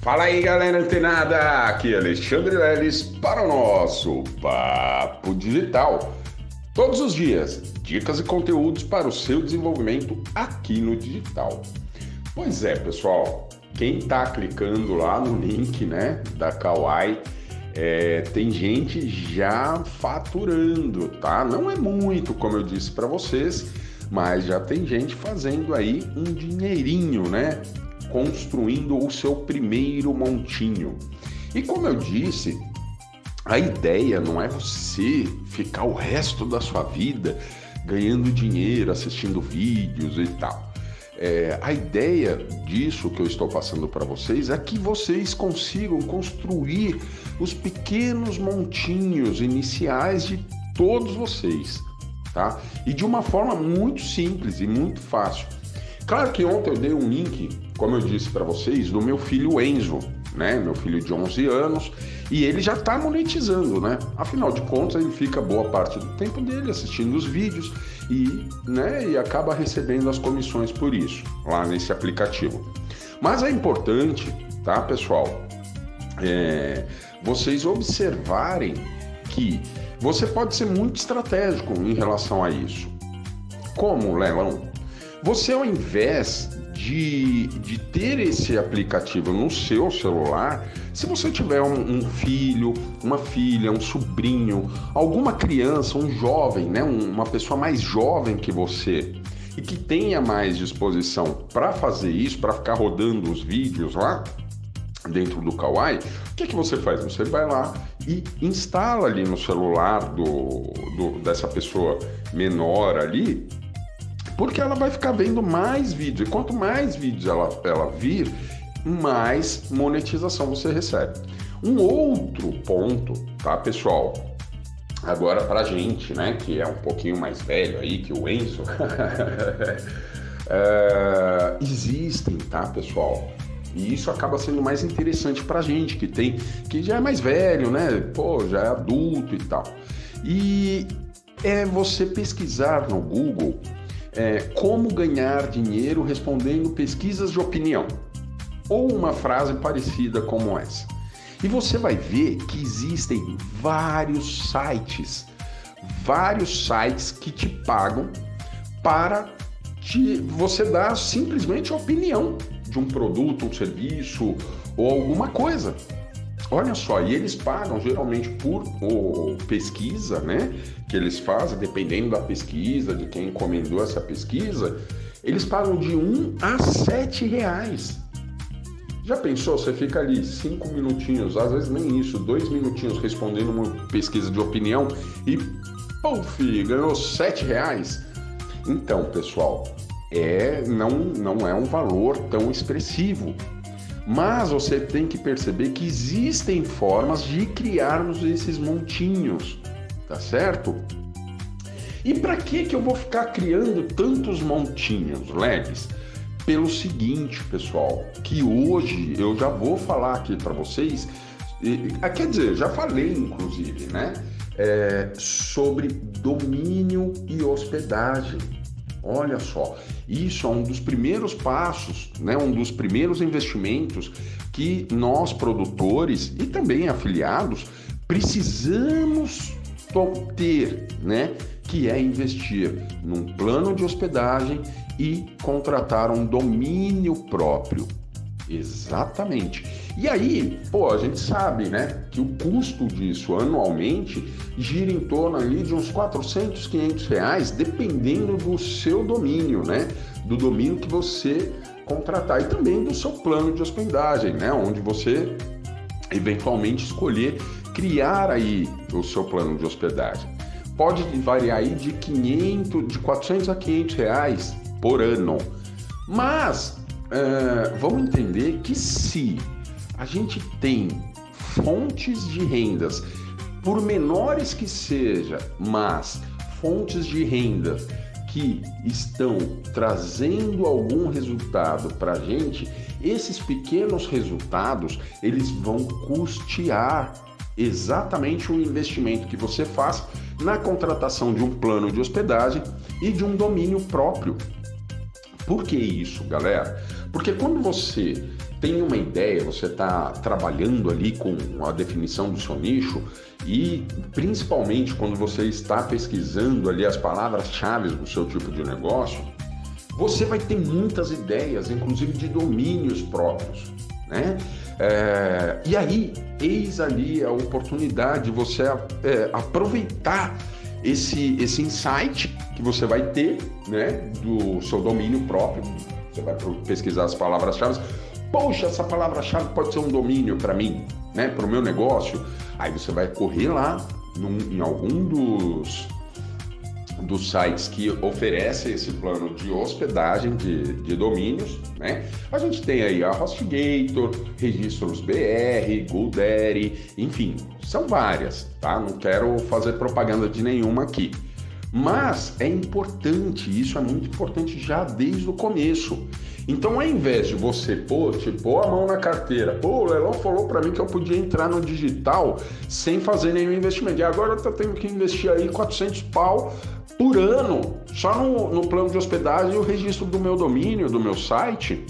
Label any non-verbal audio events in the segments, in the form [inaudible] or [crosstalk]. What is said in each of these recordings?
Fala aí, galera antenada! Aqui é Alexandre Leles para o nosso Papo Digital. Todos os dias, dicas e conteúdos para o seu desenvolvimento aqui no digital. Pois é, pessoal, quem está clicando lá no link, né, da Kawaii, é, tem gente já faturando, tá? Não é muito, como eu disse para vocês, mas já tem gente fazendo aí um dinheirinho, né? Construindo o seu primeiro montinho. E como eu disse, a ideia não é você ficar o resto da sua vida ganhando dinheiro, assistindo vídeos e tal. É, a ideia disso que eu estou passando para vocês é que vocês consigam construir os pequenos montinhos iniciais de todos vocês, tá? E de uma forma muito simples e muito fácil. Claro que ontem eu dei um link, como eu disse para vocês, do meu filho Enzo, né? Meu filho de 11 anos, e ele já está monetizando, né? Afinal de contas, ele fica boa parte do tempo dele assistindo os vídeos e, né, e acaba recebendo as comissões por isso, lá nesse aplicativo. Mas é importante, tá, pessoal? É, vocês observarem que você pode ser muito estratégico em relação a isso. Como, Leilão? Você, ao invés de, de ter esse aplicativo no seu celular, se você tiver um, um, filho, uma filha, um sobrinho, alguma criança, um jovem, né, uma pessoa mais jovem que você e que tenha mais disposição para fazer isso, para ficar rodando os vídeos lá dentro do Kawaii, o que, que você faz? Você vai lá e instala ali no celular do, do dessa pessoa menor ali porque ela vai ficar vendo mais vídeos. E quanto mais vídeos ela, ela vir, mais monetização você recebe. Um outro ponto, tá, pessoal? Agora pra gente, né, que é um pouquinho mais velho aí que o Enzo, é, [laughs] existem, tá, pessoal? E isso acaba sendo mais interessante pra gente, que tem, que já é mais velho, né? Pô, já é adulto e tal. E é você pesquisar no Google é, como ganhar dinheiro respondendo pesquisas de opinião, ou uma frase parecida como essa. E você vai ver que existem vários sites, vários sites que te pagam para te, você dar simplesmente opinião de um produto, um serviço ou alguma coisa. Olha só, e eles pagam geralmente por pesquisa, né? Que eles fazem, dependendo da pesquisa, de quem encomendou essa pesquisa, eles pagam de 1 a 7 reais. Já pensou? Você fica ali cinco minutinhos, às vezes nem isso, dois minutinhos respondendo uma pesquisa de opinião e, puf, ganhou sete reais. Então, pessoal, é não, não é um valor tão expressivo. Mas você tem que perceber que existem formas de criarmos esses montinhos, tá certo? E para que que eu vou ficar criando tantos montinhos leves? Pelo seguinte, pessoal, que hoje eu já vou falar aqui para vocês, ah, quer dizer, já falei inclusive, né? É, sobre domínio e hospedagem. Olha só, isso é um dos primeiros passos, né, um dos primeiros investimentos que nós produtores e também afiliados precisamos ter, né, que é investir num plano de hospedagem e contratar um domínio próprio. Exatamente. E aí, pô, a gente sabe, né, que o custo disso anualmente gira em torno ali de uns 400, 500 reais, dependendo do seu domínio, né, do domínio que você contratar e também do seu plano de hospedagem, né, onde você eventualmente escolher criar aí o seu plano de hospedagem. Pode variar aí de 500, de 400 a 500 reais por ano. Mas uh, vamos entender que se a gente tem fontes de rendas, por menores que seja, mas fontes de renda que estão trazendo algum resultado para a gente, esses pequenos resultados eles vão custear exatamente o investimento que você faz na contratação de um plano de hospedagem e de um domínio próprio. Por que isso, galera? Porque quando você tem uma ideia, você está trabalhando ali com a definição do seu nicho e principalmente quando você está pesquisando ali as palavras-chave do seu tipo de negócio, você vai ter muitas ideias, inclusive de domínios próprios, né? É, e aí, eis ali a oportunidade de você é, aproveitar esse, esse insight que você vai ter né, do seu domínio próprio. Você vai pesquisar as palavras-chave. Poxa, essa palavra-chave pode ser um domínio para mim, né, para o meu negócio. Aí você vai correr lá num, em algum dos dos sites que oferecem esse plano de hospedagem de, de domínios, né? A gente tem aí a HostGator, Registros BR, GoDaddy, enfim, são várias, tá? Não quero fazer propaganda de nenhuma aqui. Mas é importante, isso é muito importante já desde o começo. Então, ao invés de você, pô, tipo, pôr a mão na carteira, pô, o Leilão falou para mim que eu podia entrar no digital sem fazer nenhum investimento. E agora eu tô tendo que investir aí 400 pau por ano só no, no plano de hospedagem e o registro do meu domínio, do meu site.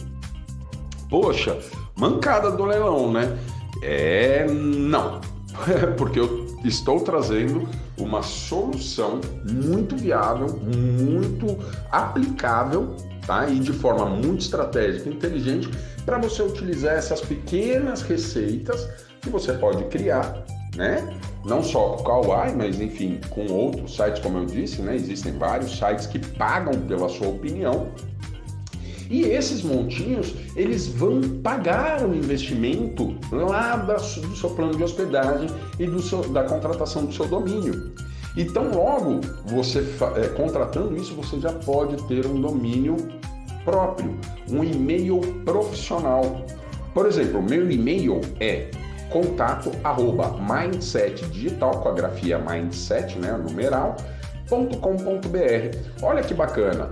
Poxa, mancada do leilão, né? É, não. [laughs] Porque eu estou trazendo uma solução muito viável, muito aplicável, tá? E de forma muito estratégica e inteligente para você utilizar essas pequenas receitas que você pode criar, né? Não só com o Kawaii, mas enfim, com outros sites, como eu disse, né? Existem vários sites que pagam pela sua opinião, e esses montinhos, eles vão pagar o investimento lá do seu plano de hospedagem e do seu, da contratação do seu domínio. Então, logo você é, contratando isso, você já pode ter um domínio próprio, um e-mail profissional. Por exemplo, meu e-mail é contato arroba mindsetdigital, com a grafia mindset, né, numeral, .com.br. Olha que bacana.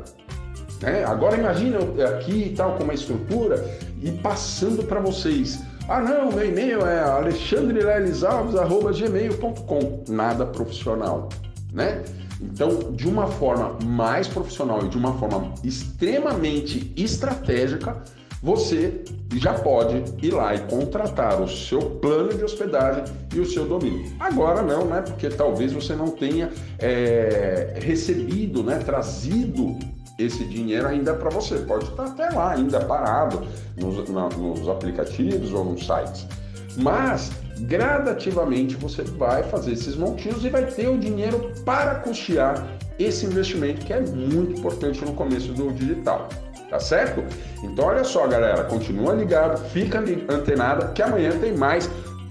Né? Agora imagina aqui e tal, com uma estrutura e passando para vocês. Ah não, meu e-mail é alexandrelealisalves.gmail.com Nada profissional, né? Então, de uma forma mais profissional e de uma forma extremamente estratégica, você já pode ir lá e contratar o seu plano de hospedagem e o seu domínio. Agora não, né? Porque talvez você não tenha é, recebido, né? Trazido esse dinheiro ainda para você. Pode estar até lá, ainda parado nos, na, nos aplicativos ou nos sites. Mas gradativamente você vai fazer esses montinhos e vai ter o dinheiro para custear esse investimento que é muito importante no começo do digital. Tá certo? Então olha só, galera, continua ligado, fica antenada que amanhã tem mais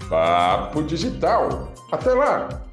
Papo Digital. Até lá!